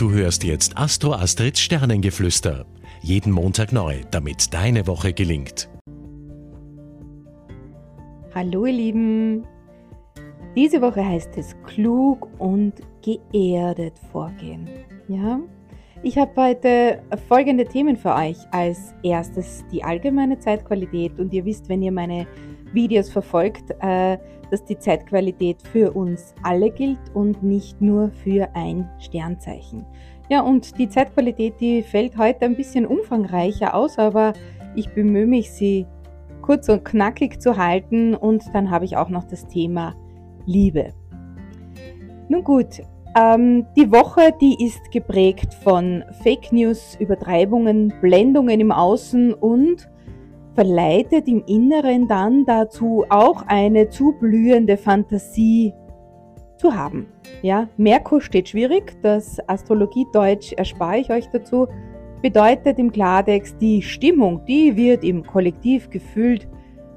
Du hörst jetzt Astro Astrids Sternengeflüster. Jeden Montag neu, damit deine Woche gelingt. Hallo ihr Lieben. Diese Woche heißt es klug und geerdet vorgehen. Ja? Ich habe heute folgende Themen für euch. Als erstes die allgemeine Zeitqualität und ihr wisst, wenn ihr meine Videos verfolgt, äh, dass die Zeitqualität für uns alle gilt und nicht nur für ein Sternzeichen. Ja, und die Zeitqualität, die fällt heute ein bisschen umfangreicher aus, aber ich bemühe mich, sie kurz und knackig zu halten und dann habe ich auch noch das Thema Liebe. Nun gut, ähm, die Woche, die ist geprägt von Fake News, Übertreibungen, Blendungen im Außen und verleitet im Inneren dann dazu, auch eine zu blühende Fantasie zu haben. Ja, Merkur steht schwierig, das Astrologie-Deutsch erspare ich euch dazu, bedeutet im Klartext, die Stimmung, die wird im Kollektiv gefühlt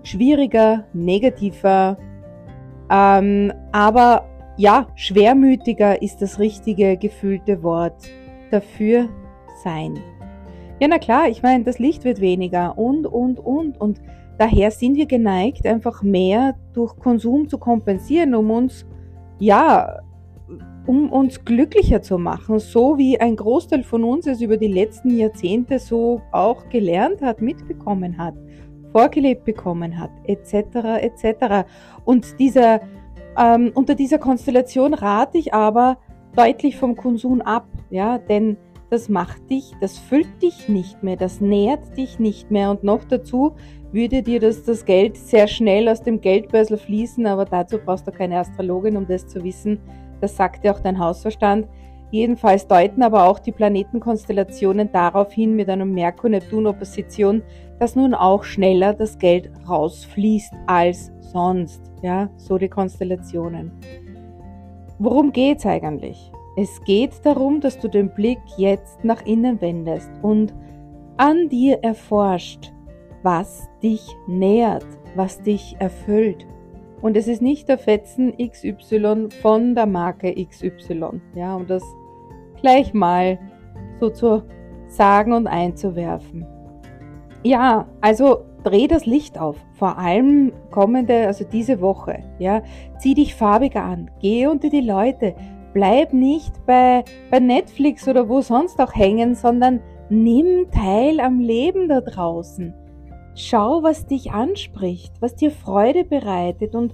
schwieriger, negativer, ähm, aber ja, schwermütiger ist das richtige gefühlte Wort dafür sein. Ja, na klar, ich meine, das Licht wird weniger und, und, und. Und daher sind wir geneigt, einfach mehr durch Konsum zu kompensieren, um uns, ja, um uns glücklicher zu machen, so wie ein Großteil von uns es über die letzten Jahrzehnte so auch gelernt hat, mitbekommen hat, vorgelebt bekommen hat, etc., etc. Und dieser, ähm, unter dieser Konstellation rate ich aber deutlich vom Konsum ab, ja, denn das macht dich, das füllt dich nicht mehr, das nährt dich nicht mehr und noch dazu würde dir das, das Geld sehr schnell aus dem Geldbörsel fließen, aber dazu brauchst du keine Astrologin, um das zu wissen. Das sagt dir auch dein Hausverstand. Jedenfalls deuten aber auch die Planetenkonstellationen darauf hin mit einer Merkur-Neptun-Opposition, dass nun auch schneller das Geld rausfließt als sonst. Ja, so die Konstellationen. Worum geht's eigentlich? Es geht darum, dass du den Blick jetzt nach innen wendest und an dir erforscht, was dich nährt, was dich erfüllt. Und es ist nicht der Fetzen XY von der Marke XY. Ja, um das gleich mal so zu sagen und einzuwerfen. Ja, also dreh das Licht auf. Vor allem kommende, also diese Woche. Ja, zieh dich farbiger an. Geh unter die Leute bleib nicht bei, bei Netflix oder wo sonst auch hängen, sondern nimm teil am Leben da draußen. Schau, was dich anspricht, was dir Freude bereitet und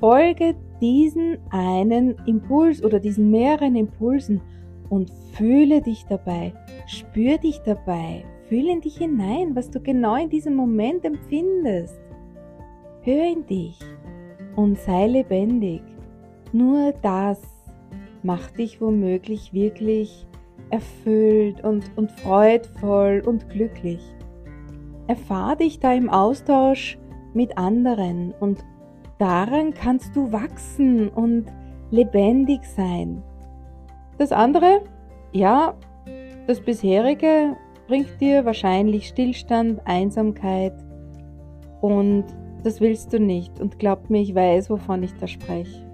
folge diesen einen Impuls oder diesen mehreren Impulsen und fühle dich dabei, spür dich dabei, fühle in dich hinein, was du genau in diesem Moment empfindest. Hör in dich und sei lebendig. Nur das macht dich womöglich wirklich erfüllt und, und freudvoll und glücklich. Erfahr dich da im Austausch mit anderen und daran kannst du wachsen und lebendig sein. Das andere, ja, das bisherige bringt dir wahrscheinlich Stillstand, Einsamkeit und das willst du nicht. Und glaub mir, ich weiß, wovon ich da spreche.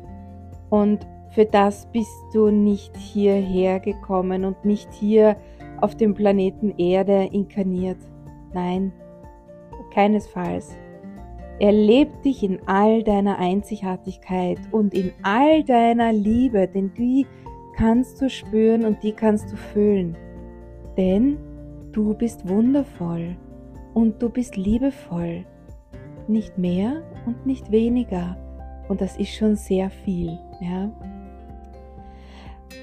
Und für das bist du nicht hierher gekommen und nicht hier auf dem Planeten Erde inkarniert. Nein, keinesfalls. Erleb dich in all deiner Einzigartigkeit und in all deiner Liebe, denn die kannst du spüren und die kannst du fühlen. Denn du bist wundervoll und du bist liebevoll. Nicht mehr und nicht weniger. Und das ist schon sehr viel, ja.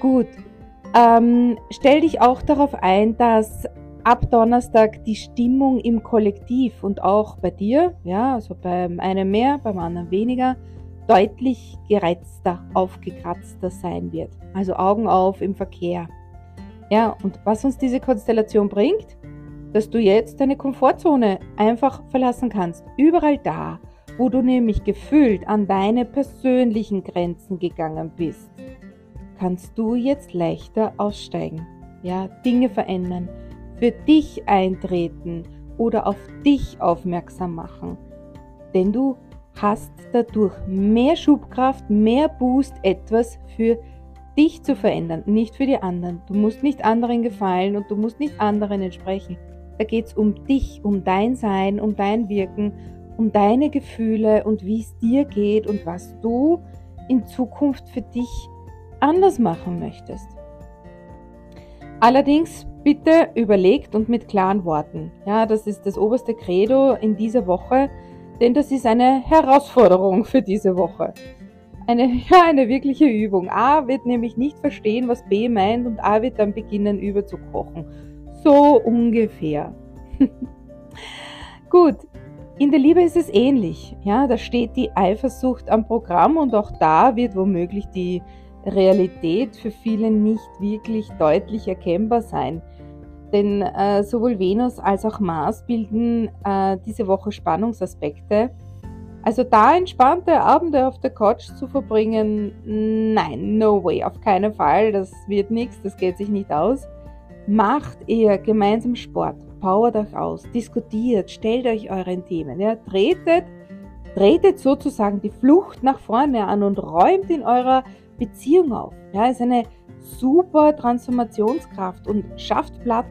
Gut, ähm, stell dich auch darauf ein, dass ab Donnerstag die Stimmung im Kollektiv und auch bei dir, ja, also beim einen mehr, beim anderen weniger, deutlich gereizter, aufgekratzter sein wird. Also Augen auf im Verkehr. Ja, und was uns diese Konstellation bringt, dass du jetzt deine Komfortzone einfach verlassen kannst. Überall da, wo du nämlich gefühlt an deine persönlichen Grenzen gegangen bist kannst du jetzt leichter aussteigen, ja, Dinge verändern, für dich eintreten oder auf dich aufmerksam machen. Denn du hast dadurch mehr Schubkraft, mehr Boost, etwas für dich zu verändern, nicht für die anderen. Du musst nicht anderen gefallen und du musst nicht anderen entsprechen. Da geht es um dich, um dein Sein, um dein Wirken, um deine Gefühle und wie es dir geht und was du in Zukunft für dich anders machen möchtest. Allerdings bitte überlegt und mit klaren Worten. Ja, das ist das oberste Credo in dieser Woche, denn das ist eine Herausforderung für diese Woche. Eine, ja, eine wirkliche Übung. A wird nämlich nicht verstehen, was B meint und A wird dann beginnen überzukochen. So ungefähr. Gut, in der Liebe ist es ähnlich. Ja, da steht die Eifersucht am Programm und auch da wird womöglich die Realität für viele nicht wirklich deutlich erkennbar sein. Denn äh, sowohl Venus als auch Mars bilden äh, diese Woche Spannungsaspekte. Also da entspannte Abende auf der Couch zu verbringen, nein, no way, auf keinen Fall, das wird nichts, das geht sich nicht aus. Macht eher gemeinsam Sport, powert euch aus, diskutiert, stellt euch euren Themen, ja, tretet, tretet sozusagen die Flucht nach vorne an und räumt in eurer Beziehung auf. Ja, ist eine super Transformationskraft und schafft Platz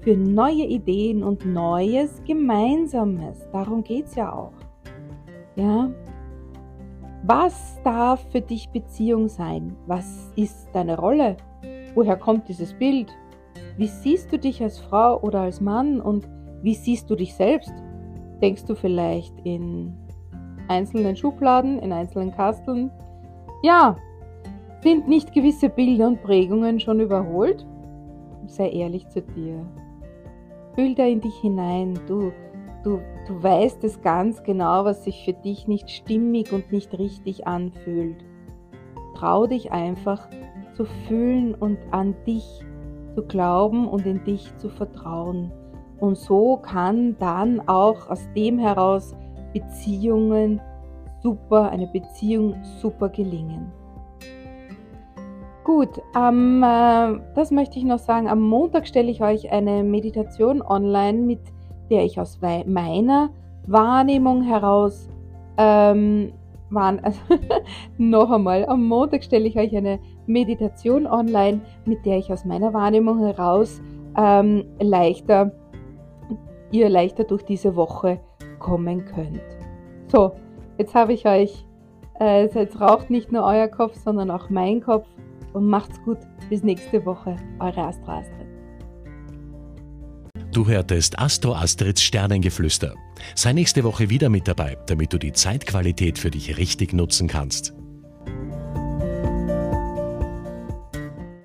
für neue Ideen und Neues Gemeinsames. Darum geht es ja auch. Ja? Was darf für dich Beziehung sein? Was ist deine Rolle? Woher kommt dieses Bild? Wie siehst du dich als Frau oder als Mann und wie siehst du dich selbst? Denkst du vielleicht in einzelnen Schubladen, in einzelnen Kasteln? Ja, sind nicht gewisse Bilder und Prägungen schon überholt? Sei ehrlich zu dir. Fühl da in dich hinein. Du, du, du weißt es ganz genau, was sich für dich nicht stimmig und nicht richtig anfühlt. Trau dich einfach zu fühlen und an dich zu glauben und in dich zu vertrauen. Und so kann dann auch aus dem heraus Beziehungen super, eine Beziehung super gelingen. Gut, ähm, äh, das möchte ich noch sagen. Am Montag stelle ich euch eine Meditation online, mit der ich aus meiner Wahrnehmung heraus ähm, waren, also noch einmal, am Montag stelle ich euch eine Meditation online, mit der ich aus meiner Wahrnehmung heraus ähm, leichter, ihr leichter durch diese Woche kommen könnt. So, jetzt habe ich euch, äh, jetzt raucht nicht nur euer Kopf, sondern auch mein Kopf und macht's gut. Bis nächste Woche. Eure Astro Astrid. Du hörtest Astro Astrids Sternengeflüster. Sei nächste Woche wieder mit dabei, damit du die Zeitqualität für dich richtig nutzen kannst.